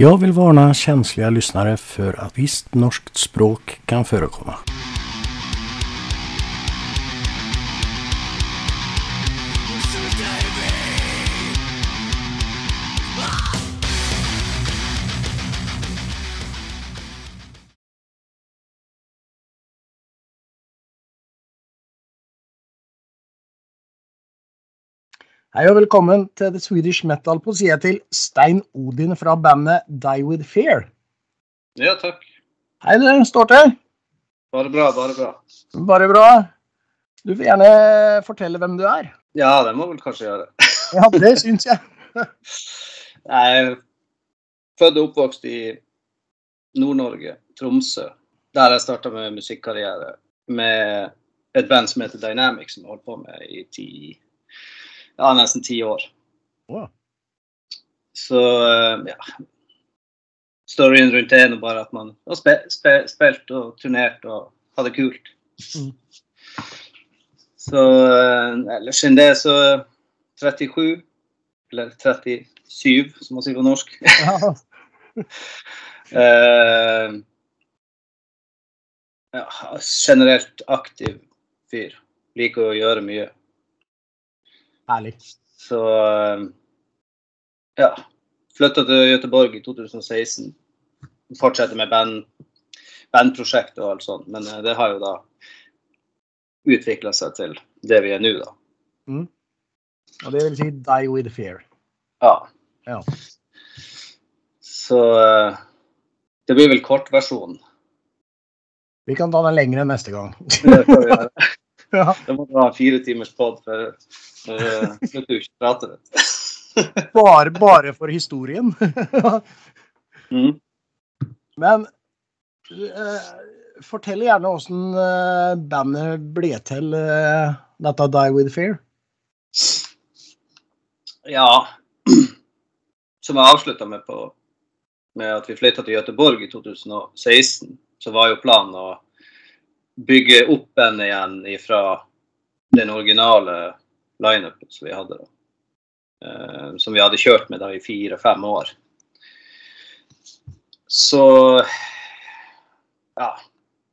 Jag vill varna känsliga lyssnare för att visst norskt språk kan förekomma. Hei og velkommen til The Swedish Metal på sida til Stein Odin fra bandet Die With Fear. Ja, takk. Hei, det står til. Bare bra, bare bra. Bare bra. Du får gjerne fortelle hvem du er. Ja, det må vel kanskje gjøre. Ja, det syns jeg. Jeg er født og oppvokst i Nord-Norge, Tromsø. Der jeg starta med musikkarriere med et band som heter Dynamic, som jeg holdt på med i ti, ja, nesten ti år. Wow. Så eh, ja. Storyen rundt det er nå bare at man har spe, spe, spilt og turnert og hatt det kult. Mm. Så eh, ellers enn det, så 37, eller 37, som man sier på norsk. Ja. Eh, ja, generelt aktiv fyr. Liker å gjøre mye. Herlig. Så eh, ja. Flytta til Göteborg i 2016. Fortsetter med band, bandprosjekt og alt sånt. Men eh, det har jo da utvikla seg til det vi er nå, da. Mm. Og det vil si Die With Fear. Ja. Ja. Så eh, det blir vel kortversjonen. Vi kan ta den lengre neste gang. Det. Ja. Da må du ha fire timers pod, for for, eh, slutter du ikke å prate. Bare, bare for historien. Mm. Men uh, fortell gjerne åssen uh, bandet ble til uh, dette Die With Fear. Ja, som jeg avslutta med på med at vi flytta til Göteborg i 2016, så var jo planen å bygge opp en igjen fra den originale lineupen som vi hadde. da. Uh, som vi hadde kjørt med da i fire-fem år. Så ja.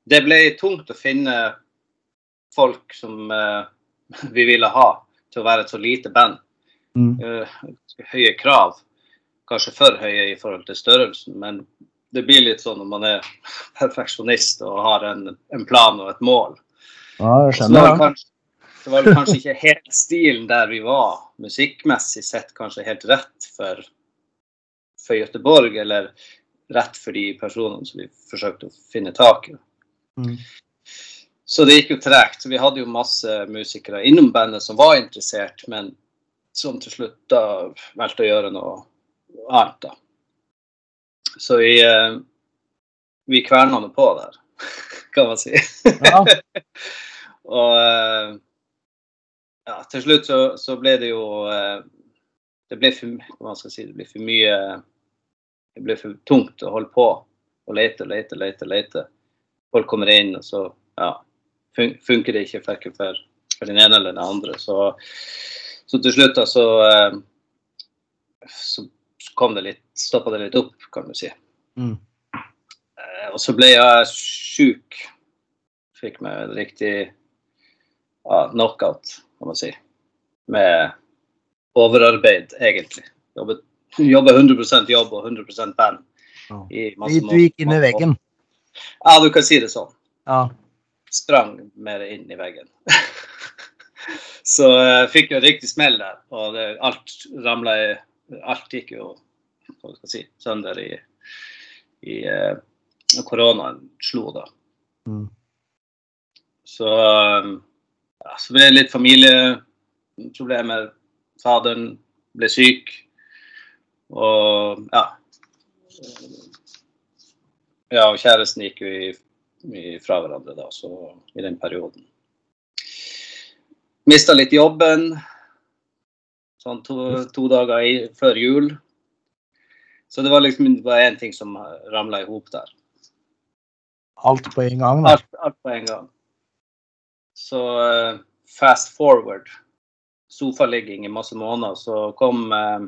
Det ble tungt å finne folk som uh, vi ville ha til å være et så lite band. Mm. Uh, høye krav. Kanskje for høye i forhold til størrelsen, men det blir litt sånn når man er perfeksjonist og har en, en plan og et mål. Ja, jeg Så det var, det var kanskje ikke helt stilen der vi var, musikkmessig sett kanskje helt rett for, for Göteborg, eller rett for de personene som vi forsøkte å finne tak i. Mm. Så det gikk jo tregt. Vi hadde jo masse musikere innom bandet som var interessert, men som til slutt da valgte å gjøre noe annet, da. Så vi, eh, vi kverna nå på der, kan man si. Ja. Og eh, ja, til slutt så, så ble det jo eh, Det ble for, hva skal jeg si, det ble for mye Det ble for tungt å holde på og lete, lete, lete, lete. Folk kommer inn, og så ja, fun funker det ikke verken for, for den ene eller den andre. Så, så til slutt da så, så kom det litt Stoppa det litt opp, kan du si. Mm. Eh, Og så ble jeg sjuk. Fikk meg en riktig ja, knockout, kan man si. Med overarbeid, egentlig. Jobbet, jobba 100% jobb og 100 band. Ja. I Du gikk inn i veggen. Ja, du kan si det sånn. Ja. Sprang mer inn i veggen. så jeg fikk jo en riktig smell der. Og det, alt ramla i Alt gikk jo hva skal si, sønder i, i eh, koronaen slo da. Mm. Så, um, ja, så ble det litt familieproblemer. Faderen ble syk. Og ja. Ja, og kjæresten gikk jo i, i, fra hverandre da, så i den perioden. Mista litt jobben. Sånn to, to dager i, før jul. Så det var liksom bare én ting som ramla i hop der. Alt på en gang. Alt, alt på en gang. Så uh, fast forward, sofaligging i masse måneder, så kom uh,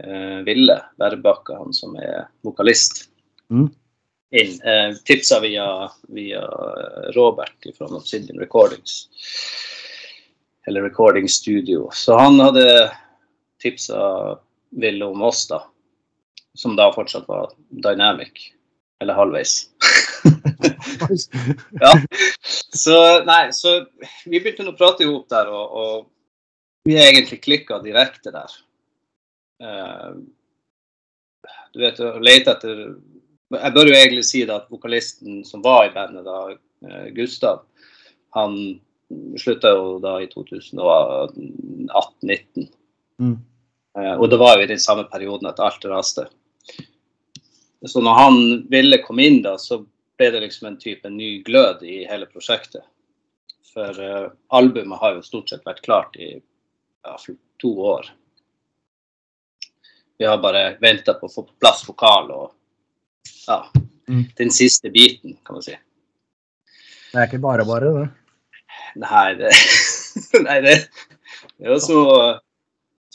uh, Ville Værbakka, han som er vokalist, Mm. inn. Uh, tipsa via, via Robert fra Obsidian Recordings. Eller Recording Studio. Så han hadde tipsa Ville om oss, da. Som da fortsatt var Dynamic. Eller halvveis. Ja. Så nei, så vi begynte å prate i hop der, og, og vi egentlig klikka direkte der. Uh, du vet, å lete etter Jeg bør jo egentlig si da at vokalisten som var i bandet da, eh, Gustav, han slutta jo da i 2018-19. Mm. Eh, og det var jo i den samme perioden at alt raste. Så når han ville komme inn da, så ble det liksom en type ny glød i hele prosjektet. For eh, albumet har jo stort sett vært klart i ja, to år. Vi har bare venta på å få på plass vokal og ja, Mm. den siste biten, kan man si. Det er ikke bare bare, det. Nei, det, nei, det, det er jo som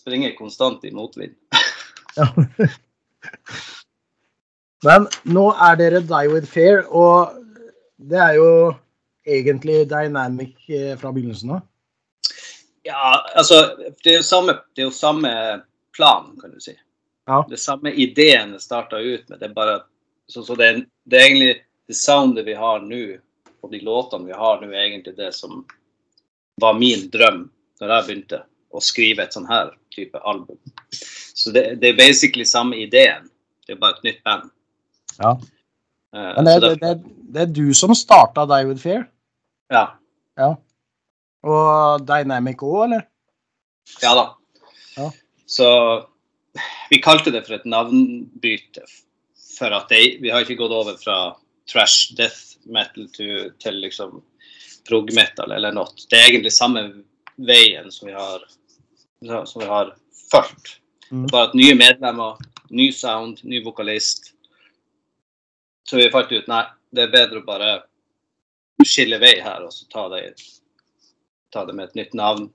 å springe konstant i motvind. Ja. Men nå er dere Die With Fair, og det er jo egentlig Dynamic eh, fra begynnelsen av. Ja, altså Det er jo samme, det er jo samme plan, kan du si. Ja. Det samme ideen det starta ut med. Det er bare så, så det, er, det er egentlig det soundet vi har nå, og de låtene vi har nå, er egentlig det som var min drøm når jeg begynte å skrive et sånn her type album. Så det, det er basically samme ideen. Det er bare et nytt band. Ja. Eh, Men det, det, det, det er du som starta Die With Fair? ja. Ja. Og Dynamic òg, eller? Ja da. Ja. Så vi kalte det for et navnbytte. For at det, vi har ikke gått over fra trash death metal til, til liksom prog metal eller noe. Det er egentlig samme veien som vi har, som vi har fulgt. Mm. Bare at nye medlemmer, ny sound, ny vokalist. Så vi fant ut nei, det er bedre å bare skille vei her og så ta det, ta det med et nytt navn.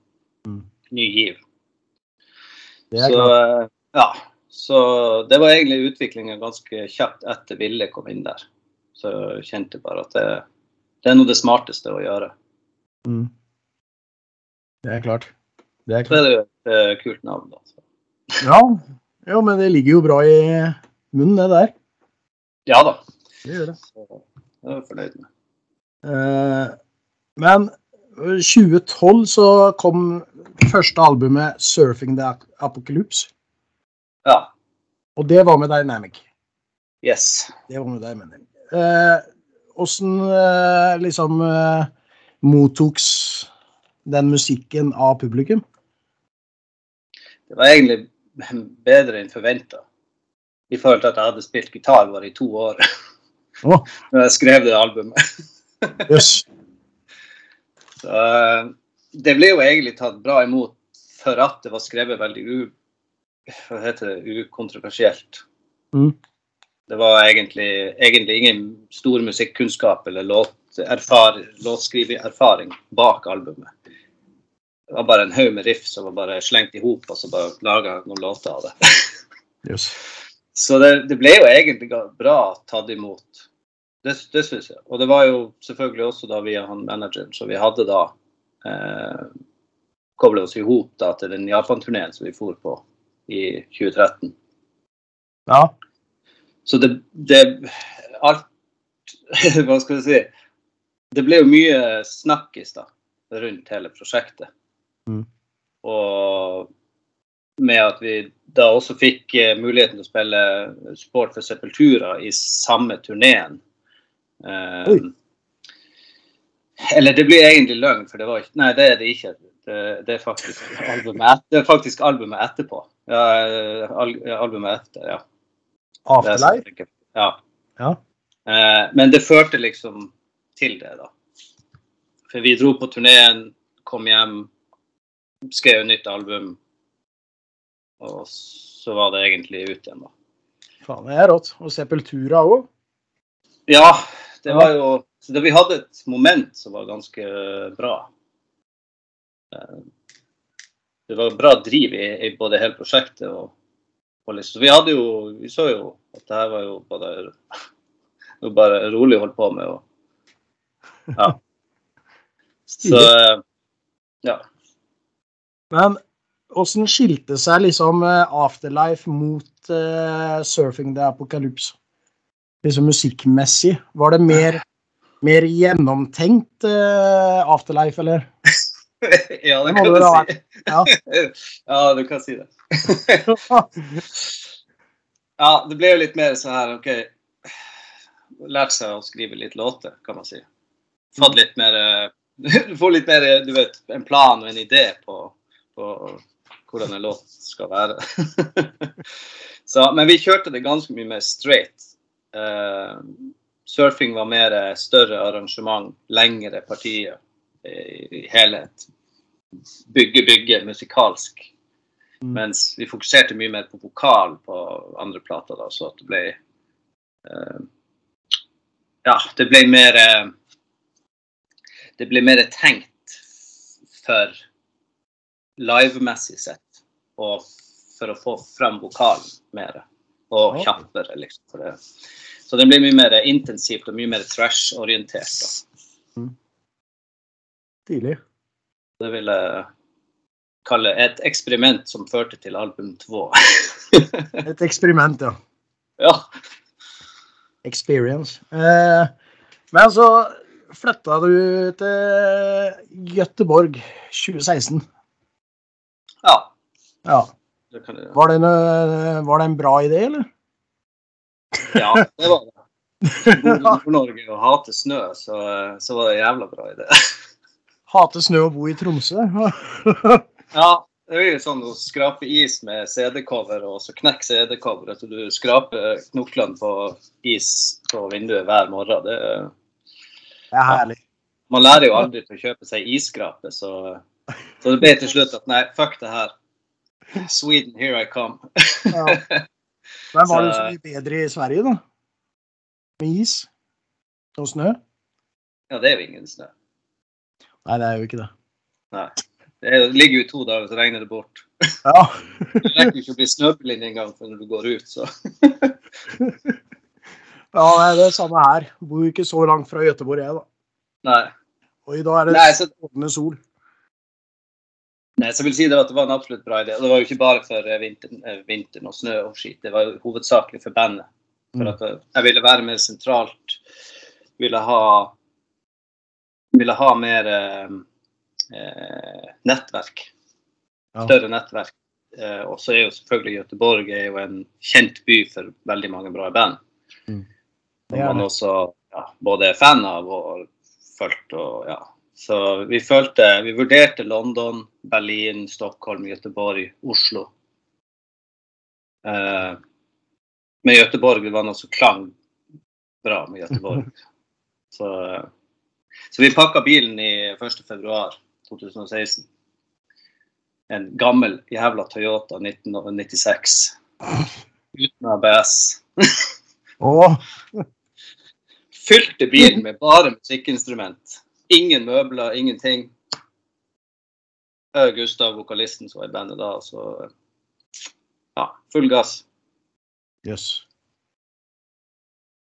Mm. Ny giv. Så, klart. eh, ja, så det var egentlig utviklinga ganske kjapt etter Ville kom inn der. Så jeg kjente bare at det, det er noe det smarteste å gjøre. Mm. Det er klart. Det er klart. er det jo et eh, kult navn, da. Ja. Ja. men det ligger jo bra i munnen, det der. Ja da. Det gjør det. Så det er jeg fornøyd med. Eh, men 2012 så kom første albumet 'Surfing the Apocalypse'. Ja. Og det var med Dynamic. Yes. Det var med Dynamic. Eh, Åssen eh, liksom eh, mottoks den musikken av publikum? Det var egentlig bedre enn forventa. I forhold til at jeg hadde spilt gitar bare i to år oh. når jeg skrev det albumet. yes. Så, eh, det ble jo egentlig tatt bra imot for at det var skrevet veldig u, hva heter det, ukontroversielt. Mm. Det var egentlig, egentlig ingen stor musikkunnskap eller låterfar, låtskrivererfaring bak albumet. Det var bare en haug med riff som var bare slengt i hop, og så bare laga noen låter av det. yes. Så det, det ble jo egentlig bra tatt imot. Det, det syns jeg. Og det var jo selvfølgelig også da via han manageren, så vi hadde da eh, koblet oss i hop til den Japan-turneen som vi for på i 2013. Ja. Så det, det Alt Hva skal jeg si? Det ble jo mye snakkis da rundt hele prosjektet. Mm. Og med at vi da også fikk eh, muligheten til å spille support for Sepultura i samme turneen. Eh, eller det blir egentlig løgn, for det var ikke Nei, det er det ikke. Det, det, er, faktisk albumet, det er faktisk albumet etterpå. Ja, eh, al, albumet etter, ja. Afterlife? Ja. Ja. Eh, men det førte liksom til det, da. For vi dro på turneen, kom hjem, skrev nytt album. Og så var det egentlig ut igjen, da. Faen, det er rått. Og Sepultura òg. Ja, det var jo så det, Vi hadde et moment som var ganske bra. Eh, Det var bra driv i, i både hele prosjektet og og liksom. Vi hadde jo Vi så jo at det her var jo bare, jo bare rolig holdt på med. Og, ja. Så eh, ja. Men åssen skilte seg liksom eh, Afterlife mot uh, Surfing the Apocalypse? Liksom musikkmessig. Var det mer, mer gjennomtenkt uh, Afterlife, eller? ja, det Det kan du si. Ja. ja, du kan si det. Ja, det ble jo litt mer sånn her OK Lært seg å skrive litt låter, kan man si. Fått litt mer Du får litt mer du vet, en plan og en idé på, på hvordan en låt skal være. Så, men vi kjørte det ganske mye mer straight. Uh, surfing var mer større arrangement, lengre partier i, i helhet. Bygge, bygge musikalsk. Mm. Mens vi fokuserte mye mer på vokal på andre plater, da, så at det ble uh, Ja, det ble mer uh, Det ble mer tenkt for livemessig sett, og for å få frem vokalen mer. Og kjappere, liksom. For det. Så det blir mye mer intensivt og mye mer trash-orientert. da. Tidlig. Det vil jeg kalle et eksperiment som førte til album to. Et eksperiment, ja. ja. Experience. Eh, men så flytta du til Gøteborg 2016. ja. Ja. Det kan du, Var det, en, var det en bra idé, eller? ja, det var det. Nord-Norge og hater snø, så, så var det en jævla bra idé. Hate snø og bo i Tromsø? Ja, det er jo sånn å skrape is med CD-cover, og så knekke CD-coveret så du skraper knoklene på is på vinduet hver morgen. Det, Det er herlig. man lærer jo aldri til å kjøpe seg isskrape, så, så det ble til slutt at nei, fuck det her. Sweden, here I come. Ja. Men var det Så- mye bedre i Sverige, da? Med is og snø? Ja, det er jo ingen snø. Nei, det er jo ikke det. Nei. Det er- ligger jo to dager, så regner det bort. Ja. Du rekker ikke å bli snøblind engang når du går ut, så ja, det er det samme her. Bor ikke så langt fra Göteborg, jeg, da. Nei. Og i dag er det strålende sol. Nei, så jeg vil si det at det var en absolutt bra idé. Det var jo ikke bare for eh, vinteren, eh, vinteren og snø og skit, det var jo hovedsakelig for bandet. For Mm. at eh, jeg ville være mer sentralt. Ville ha Ville ha mer eh, nettverk. Større nettverk. Eh, og så er jo selvfølgelig Göteborg er jo en kjent by for veldig mange bra band. Mm. Som man også ja, både er fan av og fulgt og ja. Så vi følte Vi vurderte London, Berlin, Stockholm, Göteborg, Oslo. Uh, med Göteborg var noe som klang bra med Göteborg. så, eh, så vi pakka bilen i 1. februar 2016. En gammel jævla Toyota 1996. Uten ABS. Å, Fylte bilen med bare musikkinstrument. Ingen møbler, ingenting. Jeg og Gustav, vokalisten som var i bandet da, så ja, full gass. jøss.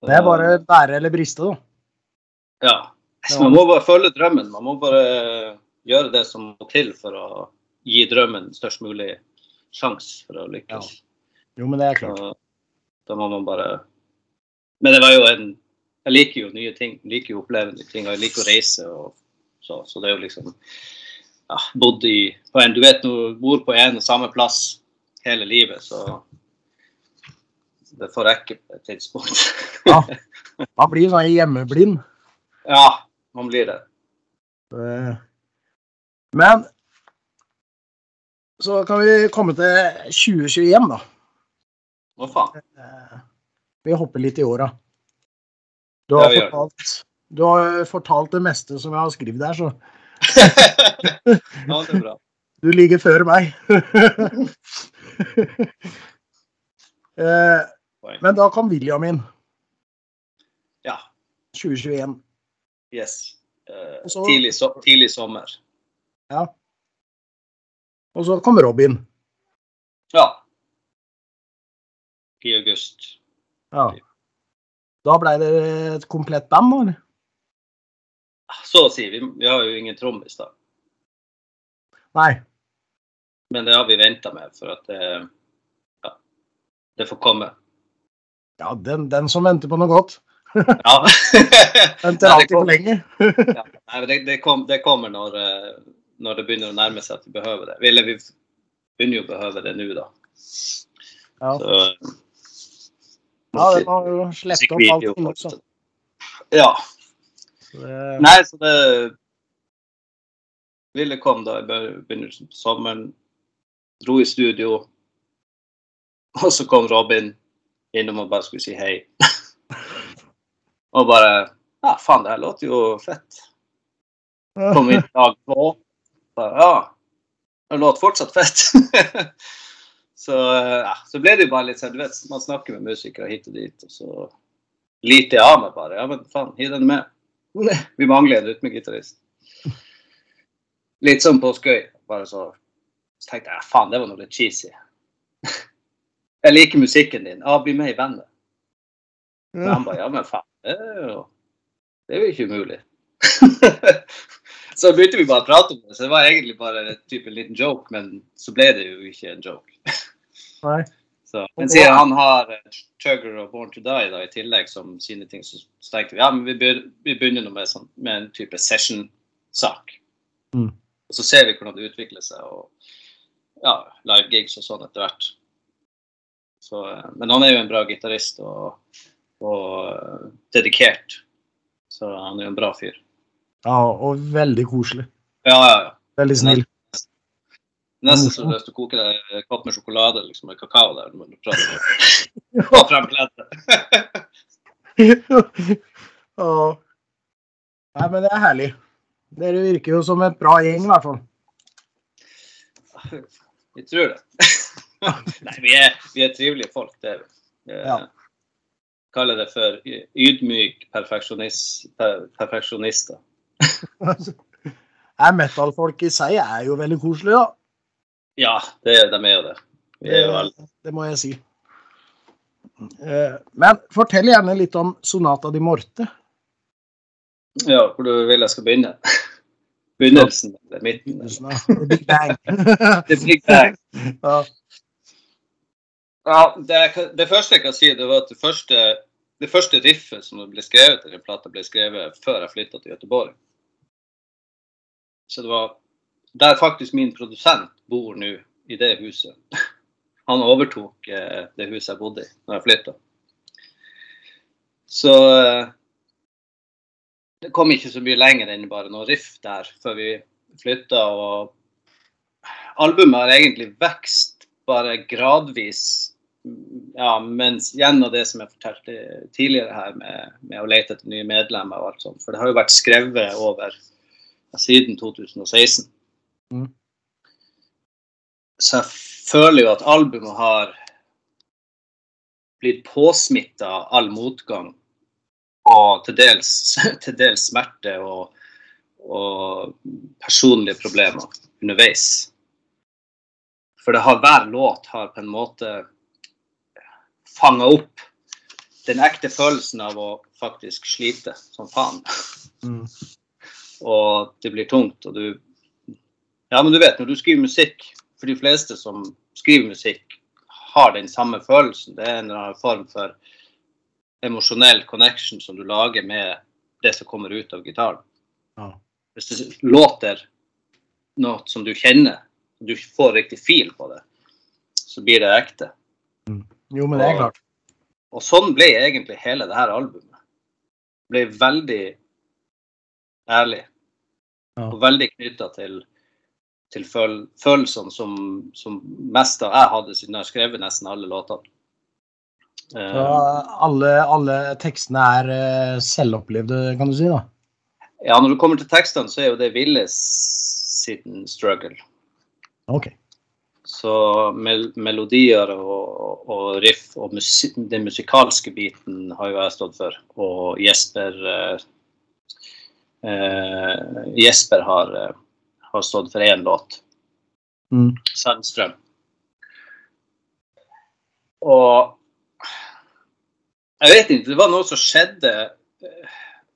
Det er bare bære eller briste, da. Ja. Man må bare følge drømmen. Man må bare gjøre det som må til for å gi drømmen størst mulig sjanse for å lykkes. Jo, men det er klart. Da, da må man bare Men det var jo en Jeg liker jo nye ting. Jeg liker jo å oppleve nye ting. Og jeg liker å reise og så. Så det er jo liksom ja, Bodd i på en, Du vet når du bor på en og samme plass hele livet, så det får rekke på et tidspunkt. Ja. Man blir sånn hjemmeblind. ja, man blir det. Eh, Men så kan vi komme til 2021, da. Hva faen? Eh, Vi hopper litt i åra. Du har Ja, fortalt du har fortalt det meste som jeg har skrevet der, så ja, det er bra. du ligger før meg. Eh, Men da kom William inn. Ja. 2021. Yes. Eh, så- tidlig, so tidlig sommer. Ja. Og så kom Robin. Ja. i august. Ja. Da blei det et komplett band, eller? Så å si. Vi, vi har jo ingen trommis, da. Nei. Men det har vi venta med, for at det, ja, det får komme. Ja, den, den som venter på noe godt, Ja. venter alltid for lenge. ja. Nei, men det, det, kom, det kommer når, eh, når det begynner å nærme seg at vi behøver det. Eller vi begynner jo å behøve det nå, da. Ja, Så, ja den har jo sluppet opp alt som også. Ja. Så det- Nei, så det Ville kom da i be- begynnelsen på sommeren. Dro i studio. Og så kom Robin innom og bare skulle si hei. og bare Ja, faen, det her låter jo fett. Kom inn dag to. Ja, det låter fortsatt fett. så, ja, så ble det jo bare litt sånn, du vet, man snakker med musikere hit og dit, og så liter jeg av meg bare. Ja, men faen, hiv den med. Vi mangler en rytmegitarist. Litt sånn på skøy. Bare så, så tenkte jeg ja, faen, det var noe litt cheesy. Jeg liker musikken din. Ja, bli med i bandet. Men han bare ja, men faen, det er jo, det er jo ikke umulig. så begynte vi bare å prate om det. Så det var egentlig bare en type liten joke, men så ble det jo ikke en joke. Nei. Så, men siden han har eh, Chugger og Born to Die da, i tillegg som sine ting, så, tenkte vi ja, men vi, begynner, med, sånn, med en type session-sak. Mm. Og så ser vi hvordan det utvikler seg, og ja, live gigs og sånn etter hvert. Så, eh, men han er jo en bra gitarist og, og eh, dedikert. Så han er jo en bra fyr. Ja, og veldig koselig. Ja, ja, ja. Veldig snill. Nesten så du koker å en kopp med sjokolade liksom, med kakao der. når du prater. Få frem kleddet. oh. Nei, men det er herlig. Dere virker jo som et bra gjeng, i hvert fall. Vi tror det. Nei, vi er, vi er trivelige folk, det er vi. Er- Ja. Kaller det for ydmyk perfeksjonist, per, perfeksjonister. Metal-folk i seg er jo veldig koselige, da. Ja, det de er jo det. Det, jo. Det må jeg si. Eh, Men fortell gjerne litt om Sonata di Morte. Ja, hvor du vil jeg skal begynne? Begynnelsen eller midten? eller? The Big Bang. Det er Big Bang. Ja. Ja, det, det første jeg kan si, det var at det første, det første riffet som ble skrevet til den plata, ble skrevet før jeg flytta til Göteborg. Så det var der faktisk min produsent bor nå, i det huset. Han overtok eh, det huset jeg bodde i når jeg flytta. Så eh, det kom ikke så mye lenger enn bare noe riff der før vi flytta. Og albumet har egentlig vekst bare gradvis. Ja, mens gjennom det som jeg fortalte tidligere her, med, med å lete etter nye medlemmer og alt sånt. For det har jo vært skrevet over ja, siden 2016. Mm. Så jeg føler jo at albumet har blitt påsmitta av all motgang og til dels, til dels smerte og, og personlige problemer underveis. For det har, hver låt har på en måte fanga opp den ekte følelsen av å faktisk slite som faen. Mm. Og det blir tungt, og du Ja, men du vet, når du skriver musikk For de fleste som skriver musikk, har den samme følelsen. Det er en eller annen form for emosjonell connection som du lager med det som kommer ut av gitaren. Ja. Hvis det låter noe som du kjenner, og du får riktig fil på det, så blir det ekte. Jo, men det er klart. Og sånn ble egentlig hele det her albumet. Ble veldig ærlig. Ja. Og veldig knytta til, til føl følelsene som, som mest av jeg hadde, siden jeg har skrevet nesten alle låtene. Så alle, alle tekstene er eh, selvopplevde, kan du si, da. ja, når du kommer til tekstene, så er jo det Ville sin struggle. OK. Så mel melodier og, og riff og musi den musikalske biten har jo jeg stått for. Og Jesper eh, eh, Jesper har, eh, har stått for én låt. Mm. Sandstrøm. Og Jeg vet ikke, det var noe som skjedde eh,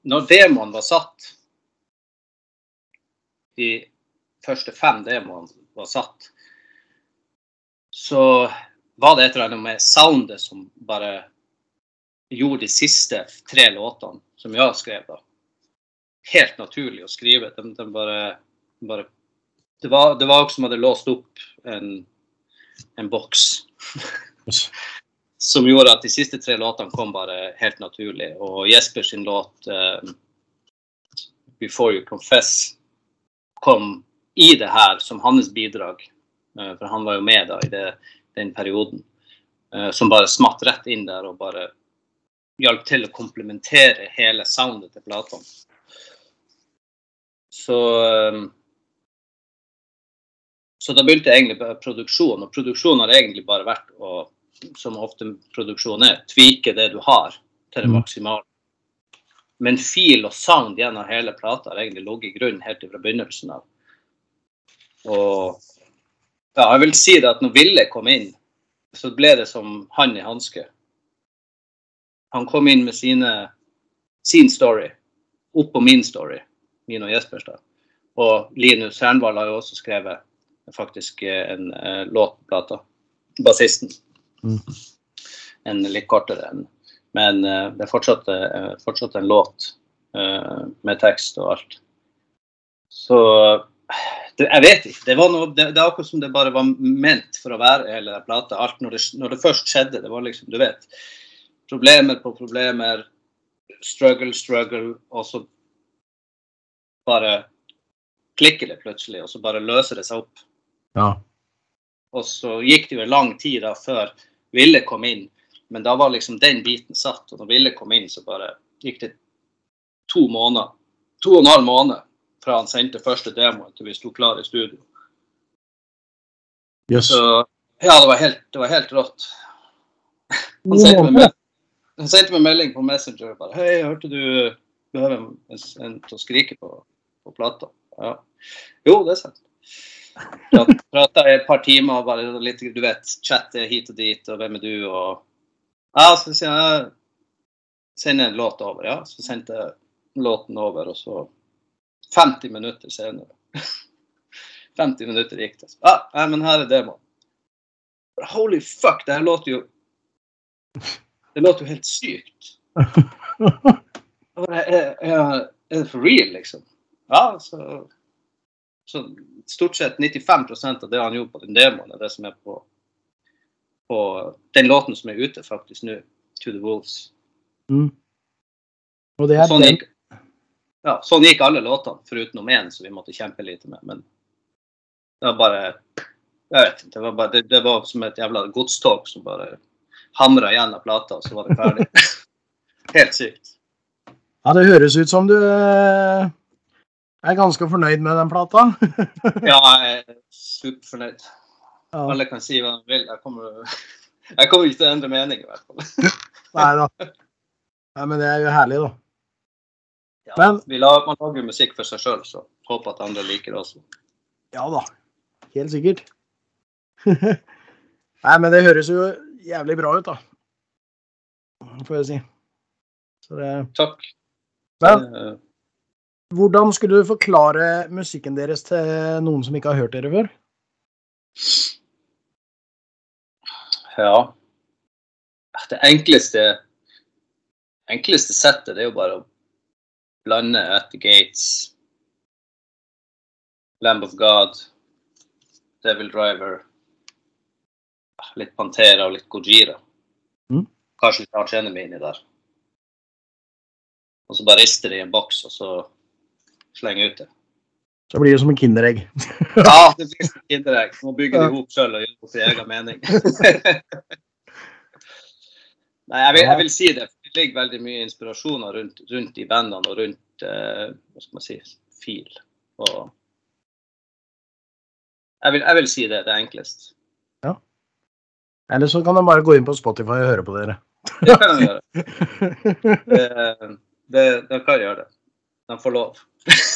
når demoen var satt. De første fem demoene var satt. Så var det et eller annet med soundet som bare gjorde de siste tre låtene som jeg skrev, da. Helt naturlig å skrive. De, de bare, bare det, var, det var som hadde låst opp en, en boks. som gjorde at de siste tre låtene kom bare helt naturlig. Og Jesper sin låt uh, 'Before You Confess' kom i det her som hans bidrag. Uh, for han var jo med da i det, den perioden. Uh, som bare smatt rett inn der og bare hjalp til å komplementere hele soundet til platene. Så Så da begynte jeg egentlig produksjon, og produksjonen har egentlig bare vært å som ofte produksjon er, tvike det du har til det mm. maksimale. Men fil og sound gjennom hele plata har egentlig ligget i grunnen helt fra begynnelsen av. Og ja, jeg vil si det at når Ville kom inn, så ble det som han i hanske. Han kom inn med sine, sin story oppå min story, min og Jespers. da. Og Linus Hernvald har jo også skrevet faktisk en uh, låtplate. Bassisten. Mm. En litt kortere en. Men uh, det er fortsatt, uh, fortsatt en låt uh, med tekst og alt. Så det, jeg vet ikke. Det, var noe, det, det, er akkurat som det bare var ment for å være hele den plata. Alt når det, når det først skjedde, det var liksom, du vet Problemer på problemer. Struggle, struggle. Og så bare klikker det plutselig, og så bare løser det seg opp. Ja. Og så gikk det jo en lang tid da før Ville kom inn. Men da var liksom den biten satt. Og når Ville kom inn, så bare gikk det to måneder, to og en halv måned fra han sendte første demoen til vi sto klar i studio. Yes. Så ja, det var helt, det var helt rått. Han sendte, meg, han sendte meg melding på Messenger bare Hei, hørte du behøver en, en til å skrike på, på plata. Ja. Jo, det er sant. Prata i et par timer og bare litt, du vet, chatte hit og dit, og hvem er du, og Ja, så sier jeg Send en låt over, ja. Så sendte jeg låten over, og så 50 minutter senere 50 minutter gikk det. Ja, ah, men her er demoen. Holy fuck, det her låter jo Det låter jo helt sykt. Er, er, er det for real, liksom? Ja, så så stort sett 95% av det han gjorde på den demoen, er det som er på, på den låten som er ute faktisk nå, 'To the Wolves'. Mm. Og det er sånn, gikk, ja, sånn gikk alle låtene, foruten om én som vi måtte kjempe litt med. Men det var bare Jeg vet ikke. Det var, bare, det, det var som et jævla godstog som bare hamra gjennom plata, og så var det ferdig. Helt sykt. Ja, det høres ut som du eh, jeg er ganske fornøyd med den plata. ja, jeg er superfornøyd. Ja. Alle kan si hva de vil. Jeg kommer, jeg kommer ikke til å endre mening, i hvert fall. Nei da. Nei, men det er jo herlig, da. Ja, men, vi lager, man lager musikk for seg sjøl, så håper at andre liker det også. Ja da. Helt sikkert. Nei, men det høres jo jævlig bra ut, da. Får jeg si. Det... Takk. Men, hvordan skulle du forklare musikken deres til noen som ikke har hørt dere før? Ja Det enkleste enkleste settet det er jo bare å blande At the Gates, Lamb of God, Devil Driver, litt Pantera og litt Gojira. Mm. Kanskje litt Arch Enemy inni der. Og så bare rister det i en boks, og så slenge ut det. Så blir det som en Kinderegg. ja, det blir som en Kinderegg. Må bygge det i hop sjøl og gjøre det sin egen mening. Nei, jeg vil, jeg vil, si det. Det ligger veldig mye inspirasjoner rundt, rundt de bandene og rundt eh, hva skal man si, fil. Og jeg vil, jeg vil si det. Det er enklest. Ja. Eller så kan de bare gå inn på Spotify og høre på dere. det kan de gjøre. Det, det, de kan gjøre det. De får lov.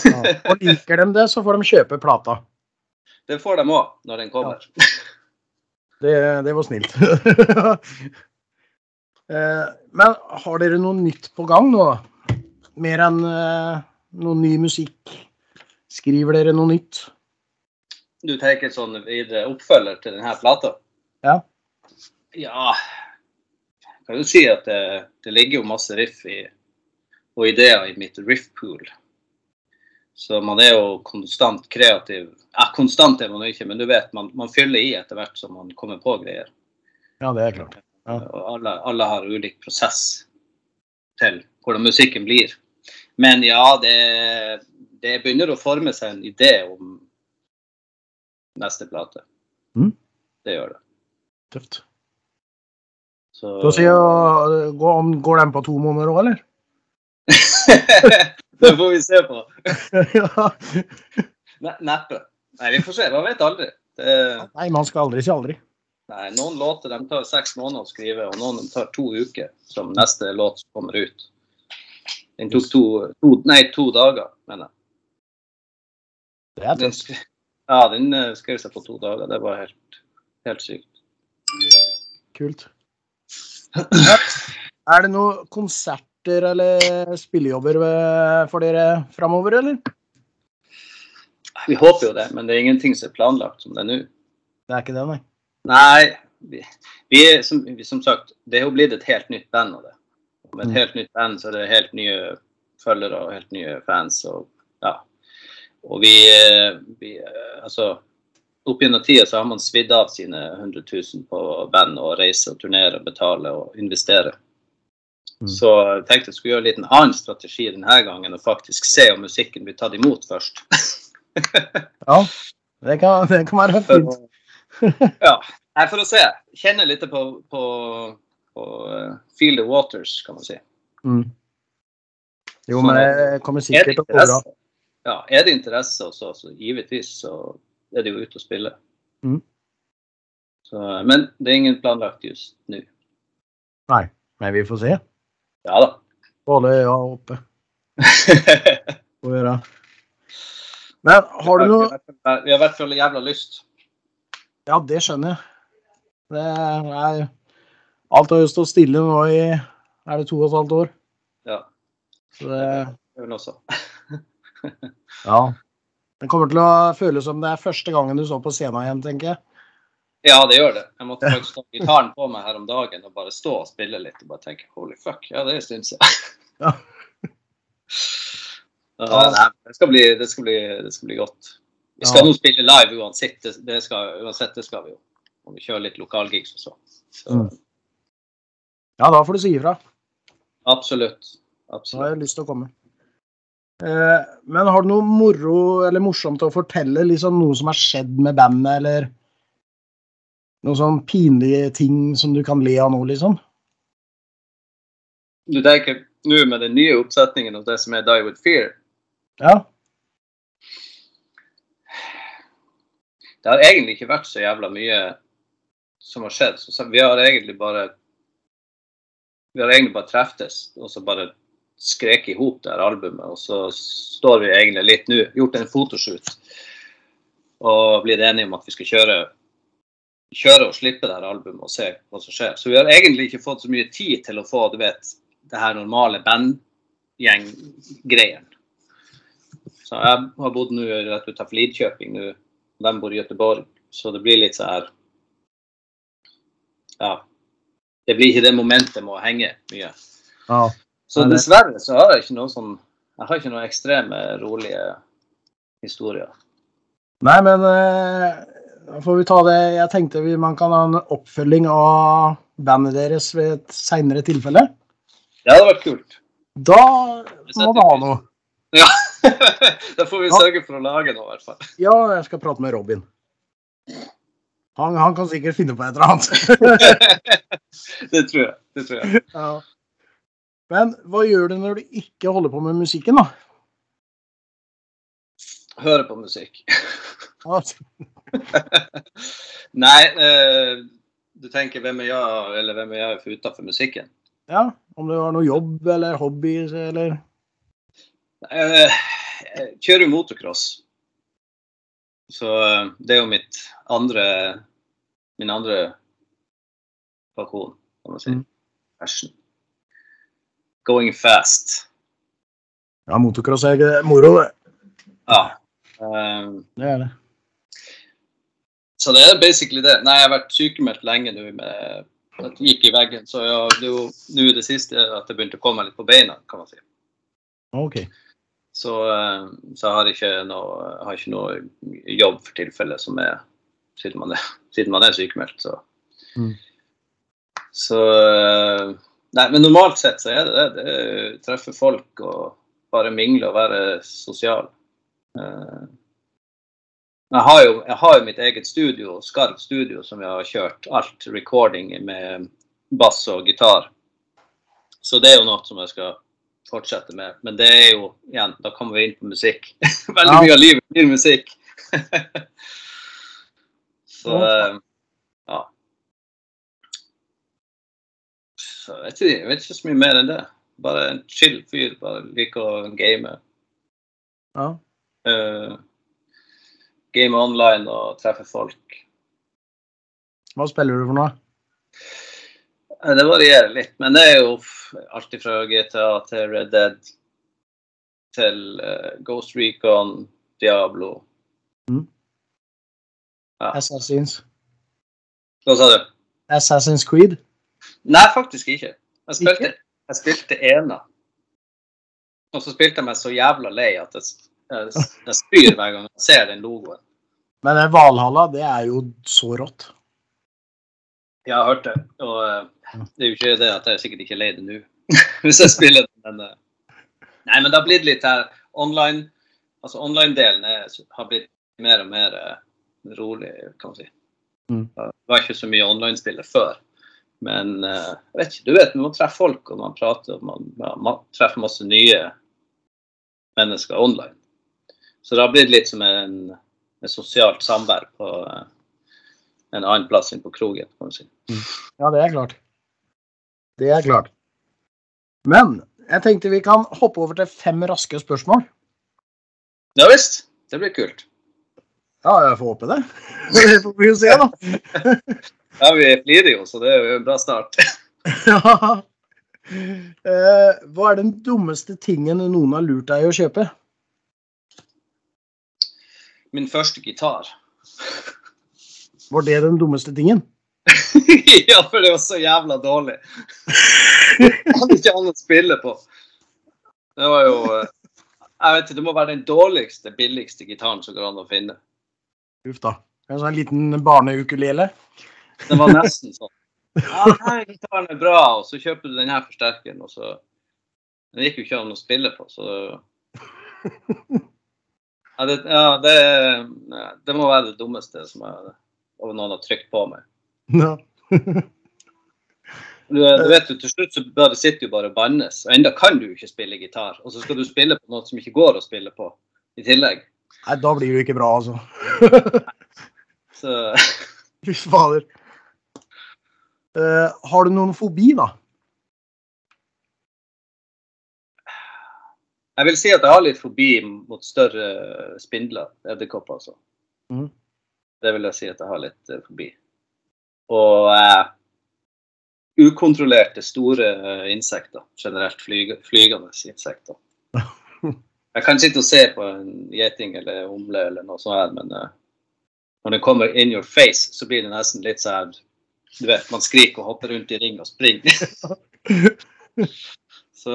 ja. Og liker de det, så får de kjøpe plata. Det får de òg, når den kommer. Ja. Det, det, var snilt. Eh, men har dere noe nytt på gang nå? Mer enn eh, noe ny musikk? Skriver dere noe nytt? Du tenker sånn videre oppfølger til denne plata? Ja. Ja kan jo si at det, det ligger jo masse riff i, og ideer i mitt riff-pool. Så man er jo konstant kreativ. Ja, konstant er man jo ikke, men du vet, man, man fyller i etter hvert som man kommer på greier. Ja, det er klart. Ja. Og alle, alle har ulik prosess til hvordan musikken blir. Men ja, det, det begynner å forme seg en idé om neste plate. Mm. Det gjør det. Tøft. Så Så sier går, om- går den på to måneder òg, eller? det får vi se på. ja. Ne neppe. Nei, vi får se. Man vet aldri. Det, Nei, man skal aldri si aldri. nei, noen låter de tar seks måneder å skrive, og noen de tar to uker, som neste låt kommer ut. Den tok to, to, nei, to dager, mener jeg. Det er Den tøft. sk ja, den eh, skrev seg på to dager. Det var helt, helt sykt. Kult. Er det noen konserter eller spillejobber for dere framover, eller? Vi håper jo det, men det er ingenting som er planlagt som det er nå. Det er ikke det, nei. Nei, vi, vi er som, vi, som sagt, det er jo blitt et helt nytt band av det. Og med et Mm. helt nytt band så er det helt nye følgere og helt nye fans. Og, ja. og vi, eh, vi eh, Altså, opp gjennom tida så har man svidd av sine 100 000 på band og reise og turnere og betale og investere. Mm. Så jeg tenkte jeg skulle gjøre en liten annen strategi denne gangen og faktisk se om musikken blir tatt imot først. Ja, det kan, det kan være fint. ja. Nei, for å se. Kjenne litt på, på, på eh, Feel the waters, kan man si. Mm. Jo, men det kommer Er sikkert til å gå bra. ja, er det interesse også, så givetvis så er det jo ute å spille. Mm. Så, men det er ingen planlagt just nå. Nei, men vi får se. Ja da. Både øya oppe og gjøre. Men har du noe Vi har i hvert fall jævla lyst. Ja, det skjønner jeg. Det er Alt har jo stått stille nå i er det to og et halvt år. Ja, Så det det vil også. Ja. Det kommer til å føles som det er første gangen du står på scenen igjen, tenker jeg. Ja, det gjør det. Jeg måtte faktisk ta gitaren på meg her om dagen og bare stå og spille litt og bare tenke holy fuck, ja, det er siden. Ja. Ja, det, skal bli, det, skal bli, det skal bli godt. Vi skal Ja. nå spille live uansett. Det, det skal, uansett, det skal vi jo. Og vi kjører litt lokalgigs og så. så Mm. Ja, da får du si ifra. Absolutt. Da har jeg lyst til å komme. Eh, men har du noe moro eller morsomt å fortelle? Liksom noe som har skjedd med bandet, eller noen sånn pinlige ting som du kan le av nå, liksom? Du tenker nå med den nye oppsetningen av det som er Die With Fear, Ja. det har egentlig ikke vært så jævla mye som har skjedd. Så vi har egentlig bare Vi har egentlig bare treftes og så bare skreket i hop det her albumet. Og så står vi egentlig litt nå, gjort en fotoshoot og blitt enige om at vi skal kjøre kjøre og slippe det her albumet og se hva som skjer. Så vi har egentlig ikke fått så mye tid til å få du vet, det her normale bandgjenggreien. Så jeg har bodd nå rett utenfor Lidkjøping nå. De bor i Gøteborg. Så det blir litt så her Ja. Det blir ikke det momentet med å henge mye. ja. Så dessverre så har jeg ikke noe sånn Jeg har ikke noen ekstreme, rolige historier. Nei, men eh, da får vi ta det. Jeg tenkte vi, man kan ha en oppfølging av bandet deres ved et seinere tilfelle. Ja, Det hadde vært kult. Da må du ha noe. Ja. da får vi sørge for å lage noe, i hvert fall. Ja, jeg skal prate med Robin. Han, han kan sikkert finne på et eller annet. Det tror jeg. Det tror jeg. ja. Men hva gjør du når du ikke holder på med musikken, da? Hører på musikk. Nei, eh, du tenker hvem er jeg, eller hvem er jeg for utenfor musikken? Ja, om du har noe jobb eller hobbyer eller Eh, Jeg kjører jo motocross. Så eh, det er jo mitt andre Min andre pasjon, kan man si. Mm. passion. Going fast. Ja, motocross er moro, det. Ja. Um, Det er det. Så det er basically det. Nei, jeg har vært sykemeldt lenge nå med at det gikk i veggen. Så ja, det er jo nå det siste at det begynte å komme litt på beina, kan man si. OK. Så, eh, så jeg har ikke noe, har ikke noe jobb for tilfellet som er siden man er, siden man er sykemeldt. Så. Mm. så eh, Nei, men normalt sett så er det det. det er treffe folk og bare mingle og være sosial. Eh, Jeg har, jo, jeg har jo mitt eget studio, Skarv studio, som jeg har kjørt alt recording med bass og gitar. Så det er jo noe som jeg skal fortsette med. Men det er jo, igjen, da kommer vi inn på musikk. Veldig Ja. mye av livet blir musikk. så Ja. eh. Så jeg vet, ikke, jeg vet ikke så mye mer enn det. Bare en chill fyr. Bare liker å game. Ja. eh, game online og treffe folk. Hva spiller du for noe? Det varierer litt, men det er jo alt fra GTA til Red Dead til eh, Ghost Recon, Diablo. Ja. Assassins. Hva sa du? Assassin's Creed? Nei, faktisk ikke. Jeg spilte, Ikke? jeg spilte ena. Og så spilte jeg meg så jævla lei at jeg, jeg, jeg spyr hver gang jeg ser den logoen. Men Valhalla, det er jo så rått. Jeg har hørt det, og eh, det er jo ikke det at jeg sikkert ikke er lei det nå, hvis jeg spiller den. men eh, Nei, men det har blitt litt her online Altså online-delen har blitt mer og mer eh, rolig, kan man si. Mm. Det var ikke så mye online-spillet før. Men jeg vet ikke, du vet, man treffer folk, og man prater, og man, man treffer masse nye mennesker online. Så det har blitt litt som en, en sosialt samvær på eh, en annen plass enn på krogen, kan man si. Ja, det er klart. Det er klart. Men jeg tenkte vi kan hoppe over til fem raske spørsmål. Ja visst. Det blir kult. Ja, jeg får håpe det. Det får vi jo se, da. Ja, vi flirer jo, så det er jo en bra start. Ja. Eh, hva er den dummeste tingen noen har lurt deg å kjøpe? Min første gitar. Var det den dummeste tingen? ja, for det var så jævla dårlig. Jeg hadde ikke annet å spille på. Det var jo eh, Jeg vet ikke, det må være den dårligste, billigste gitaren som går an å finne. Uff da. En sånn liten barneukulele? Det var nesten sånn. Ja, denne gitaren er bra, og så kjøper du denne forsterkeren, og så Den gikk jo ikke an å spille på, så Ja, det, ja, det, det må være det dummeste som jeg, noen har trykt på meg. Ja. Du, du vet jo, Til slutt så bare sitter du bare og bannes, og enda kan du ikke spille gitar. Og så skal du spille på noe som ikke går å spille på i tillegg. Nei, da blir det ikke bra, altså. Så Fy fader. Uh, har du noen fobi, da? Jeg vil si at jeg har litt fobi mot større spindler, edderkopper altså. Mm. Det vil jeg si at jeg har litt uh, fobi. Og uh, ukontrollerte store uh, insekter. Generelt flyg, flygende insekter. Jeg kan sitte og se på en gjeting eller humle eller noe sånt, her, men eh, når den kommer in your face, så blir det nesten litt sånn Du vet, man skriker og hopper rundt i ring og springer. så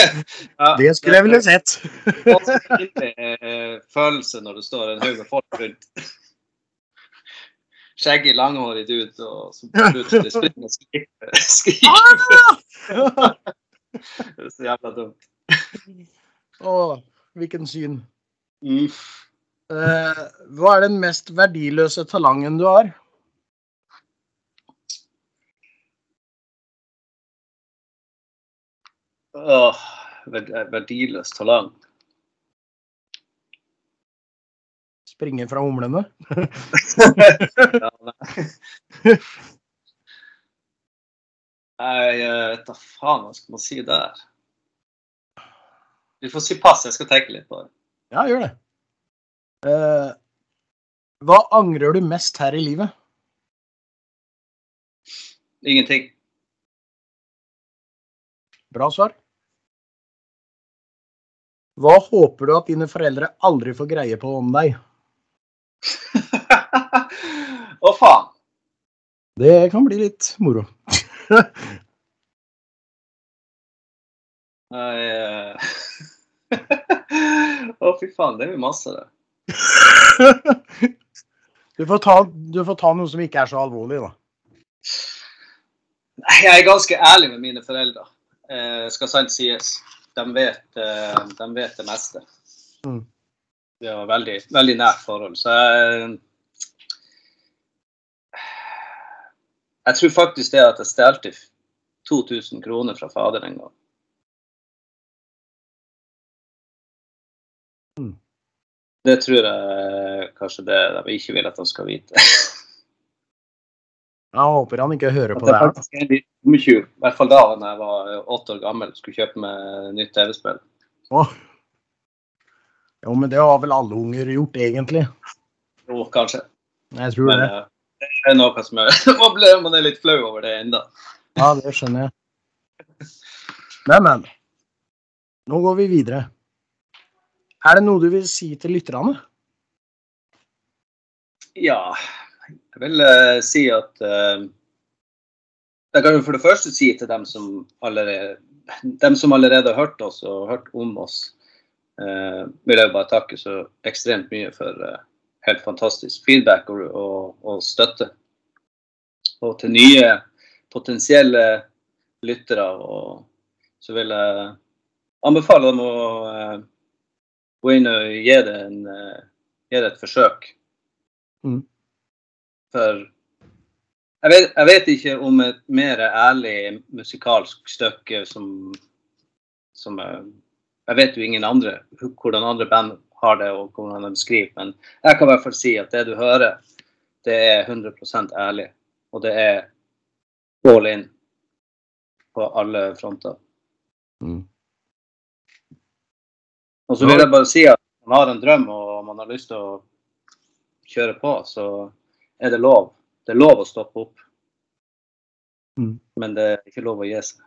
ja, Det skulle jeg ville sett. Følelse når det står en haug med folk rundt. Skjeggig, langhårig dude og så plutselig springer og skriker. skriker. Det er så jævla dumt. Å, hvilken syn. Mm. Uh, hva er den mest verdiløse talangen du har? Åh, verd- verdiløst talang. Springe fra humlene? Ja, nei. Jeg vet da faen hva skal man si der. Du får si pass, jeg skal tenke litt på det. Ja, gjør det. Eh, hva angrer du mest her i livet? Ingenting. Bra svar. Hva håper du at dine foreldre aldri får greie på om deg? Å, faen. Det kan bli litt moro. Nei, eh, Å, fy faen. Det jo masse, det. Du får, ta, du får ta noe som ikke er så alvorlig, da. Jeg er ganske ærlig med mine foreldre, eh, skal sant sies. De vet, eh, de vet det meste. Mm. Vi har veldig, veldig nært forhold. Så jeg, jeg tror faktisk det at jeg stjal 2000 kroner fra fader en gang. Mm. Det tror jeg kanskje det de ikke vil at de skal vite. Jeg håper han ikke hører på det her. Det er en liten. I hvert fall da da jeg var åtte år gammel og skulle kjøpe meg nytt TV-spill. Åh. Jo, men det har vel alle unger gjort, egentlig. Jo, kanskje. Jeg tror Men det. eh, det er noe som er, man er litt flau over det ennå. Ja, det skjønner jeg. Men, men. Nå går vi videre. Er det noe du vil si til lytterne? Ja, jeg vil uh, si at uh, Jeg kan jo for det første si til dem som allerede, dem som allerede har hørt oss og hørt om oss, uh, vil jeg bare takke så ekstremt mye for helt fantastisk feedback og, og, og støtte. Og til nye potensielle lyttere og så vil jeg anbefale dem å gå inn og gi det, en, gi det et forsøk. Mm. For jeg vet, jeg vet ikke om et mer ærlig musikalsk stykke som, som jeg, vet jo ingen andre hvordan andre band har det og hvordan de skriver, men jeg kan i hvert fall si at det du hører, det er 100% ærlig. Og det er all in på alle fronter. Mm. Og så vil jeg bare si at man har en drøm og man har lyst til å kjøre på, så er det lov. Det er lov å stoppe opp. Mm. Men det er ikke lov å gi seg.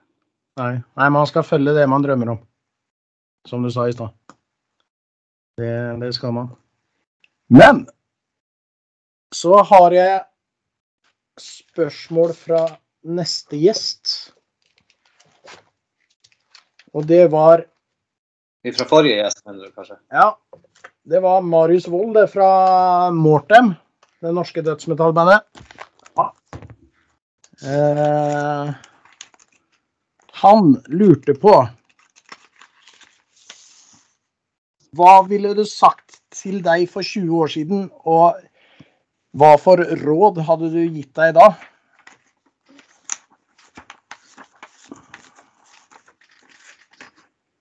Nei. Nei, man skal følge det man drømmer om. Som du sa i stad. Det, det skal man. Men så har jeg spørsmål fra neste gjest. Og det var Fra forrige gjest, mener du kanskje? Ja, det var Marius Wold fra Mortem, det norske dødsmetallbandet. Eh, han lurte på Hva ville du sagt til deg for 20 år siden, og hva for råd hadde du gitt deg da?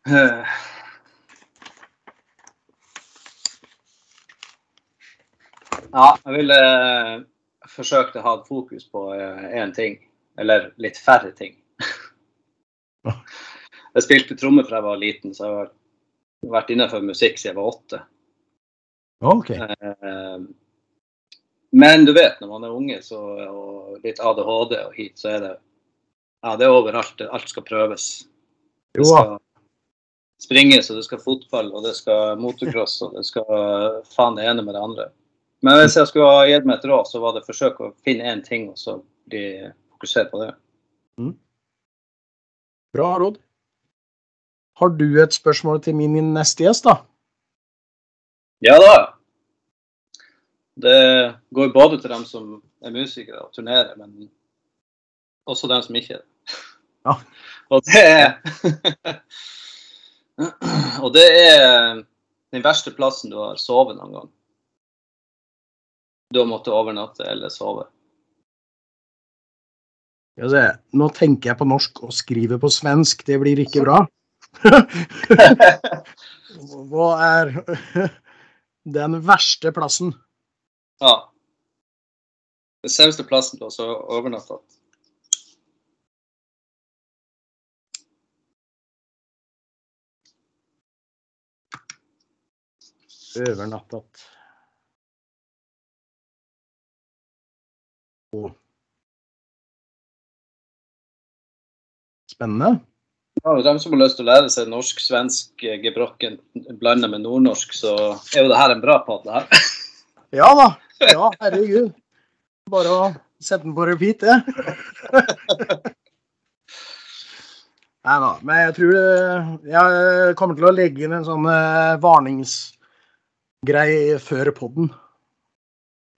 Eh. Ja, jeg ville eh, forsøkt å ha fokus på én ting. Eller litt færre ting. Jeg spilte trommer fra jeg var liten, så jeg har vært innenfor musikk siden jeg var åtte. OK. Eh, Men du vet, når man er unge så, og litt ADHD og hit, så er det ja, det er overalt. Alt skal prøves. Det skal springes, og det skal fotball, og det skal motocross, og det skal faen det ene med det andre. Men hvis jeg skulle ha gitt meg et råd, så var det forsøk å finne én ting, og så bli fokusert på det. Bra råd. Har du et spørsmål til min neste gjest, da? Ja da. Det går både til dem som er musikere og turnerer, men også dem som ikke er det. Ja. Og det er Og det er den verste plassen du har sovet noen gang. Du har måttet overnatte eller sove. Nå tenker jeg på norsk og skriver på svensk. Det blir ikke bra. Hva er den verste plassen? Ja. Den selveste plassen har så overnatta. Overnattat. Spennende. Ja, De som har lyst til å lære seg norsk-svensk eh, gebrokken blanda med nordnorsk, så er jo det her en bra pate her. Ja da. Ja, herregud. Bare å sette den på repeat, det. Nei da. Men jeg tror jeg kommer til å legge inn en sånn varningsgreie før podden.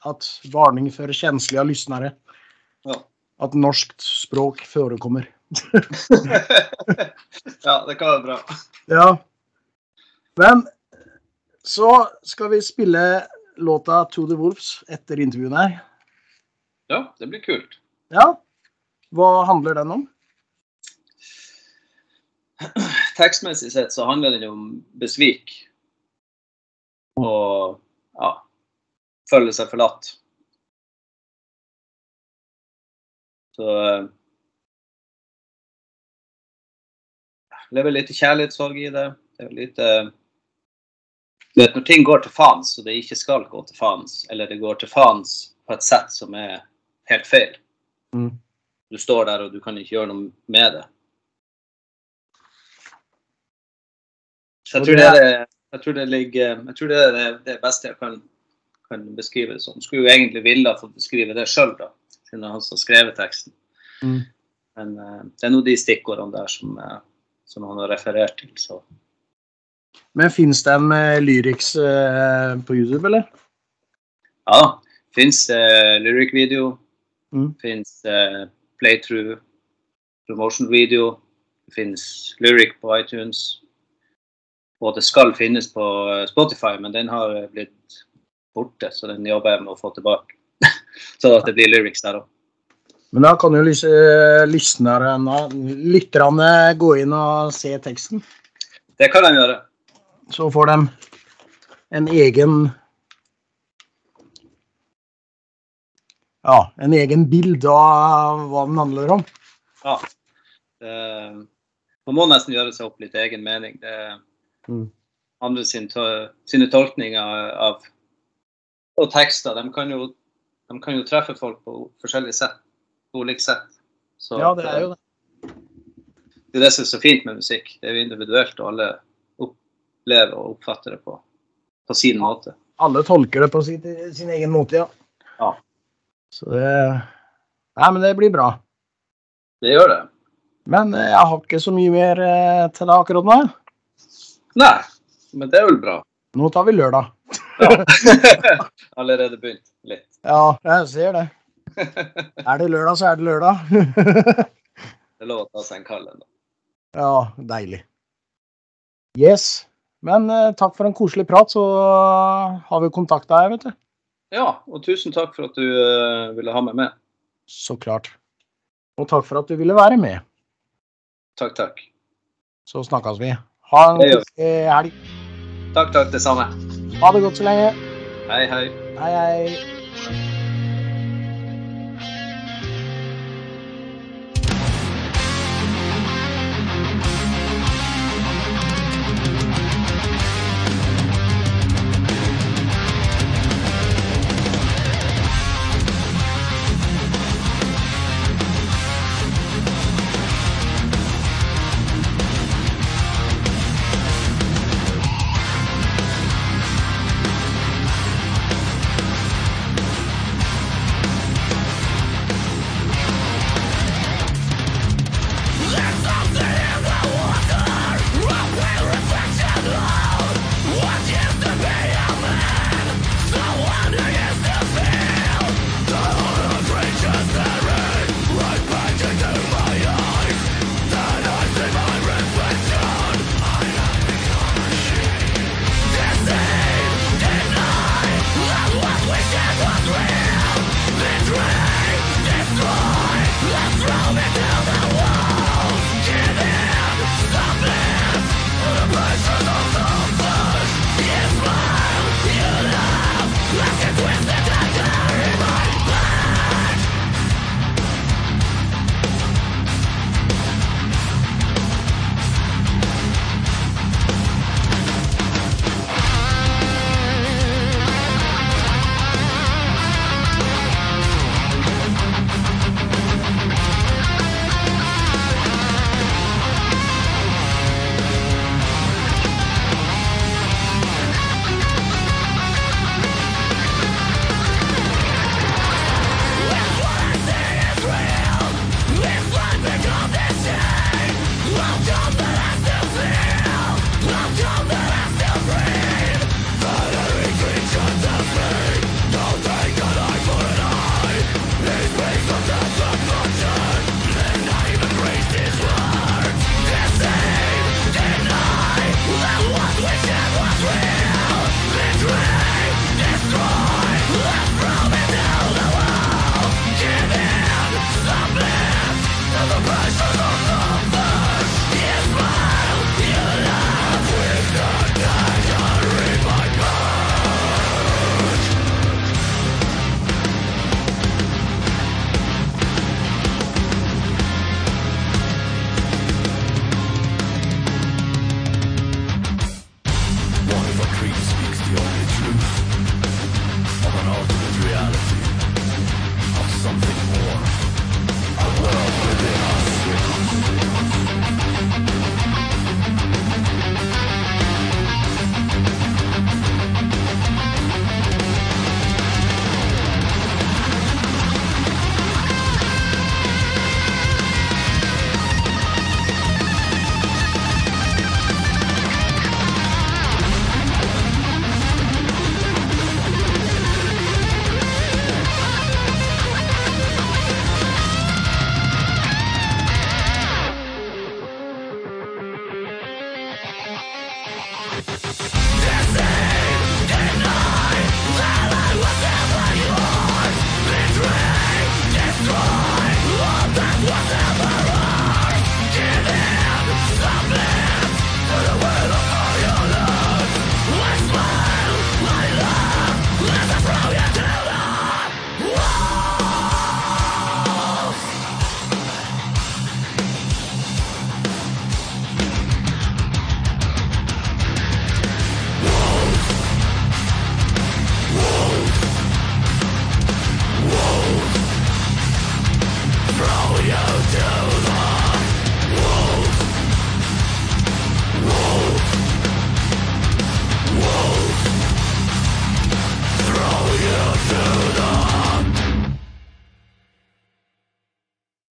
At varning for kjenslige lysnere. Ja. At norskt språk forekommer. ja, det kan være bra. Ja. Men så skal vi spille låta 'To the Wolves' etter intervjuet her. Ja, det blir kult. Ja. Hva handler den om? Tekstmessig sett så handler den om besvik. Og ja føle seg forlatt. Så eh, Det er vel litt kjærlighetssorg i det. Det er vel litt eh, du vet, Når ting går til faens, og det ikke skal gå til faens, eller det går til faens på et sett som er helt feil Mm. Du står der, og du kan ikke gjøre noe med det. Så jeg tror det er- jeg tror det ligger Jeg tror det er det beste jeg kan, kan beskrive det som. Skulle jo egentlig ville ha fått beskrive det sjøl, siden det er han som har skrevet teksten. Mm. Men uh, det er nå de stikkordene der som, uh, som han har referert til, så Men fins det en uh, lyrics på YouTube, eller? ja. Fins uh, lyric-video. Mm. Fins playthrough, promotion-video. Fins lyric på iTunes. Og det skal finnes på Spotify, men den har blitt borte, så den jobber jeg med å få tilbake. så at det blir lyrics der òg. Men da kan jo lytterne lysnerne, lytterne gå inn og se teksten. Det kan de gjøre. Så får de en egen Ja, en egen bilde av hva den handler om. Ja. Det, man må nesten gjøre seg opp litt egen mening. Det Mm. andre sin, sine tolkninger av og tekster. De kan, jo, de kan jo treffe folk på forskjellige sett. På ulike sett. Så Ja, det er jo det. det er det som er så fint med musikk. Det er jo individuelt, og alle opplever og oppfatter det på, på sin måte. Alle tolker det på sin, sin egen måte, ja. Ja. Så det Nei, men det blir bra. Det gjør det. Men eh, jeg har ikke så mye mer eh, til deg akkurat nå. Nei, men det er vel bra. Nå tar vi lørdag. Ja. Allerede begynt litt. Ja, jeg ser det. Er det lørdag, så er det lørdag. Det er lov å ta seg en kald en. da. ja, deilig. Yes. Men eh, takk for en koselig prat, så har vi kontakt deg, vet du. Ja, og tusen takk for at du eh, ville ha meg med. Så klart. Og takk for at du ville være med. Takk, takk. Så snakkes vi. Ha en koselig helg. Takk, takk, det samme. Ha det godt så lenge. Hei, hei. Hei, hei.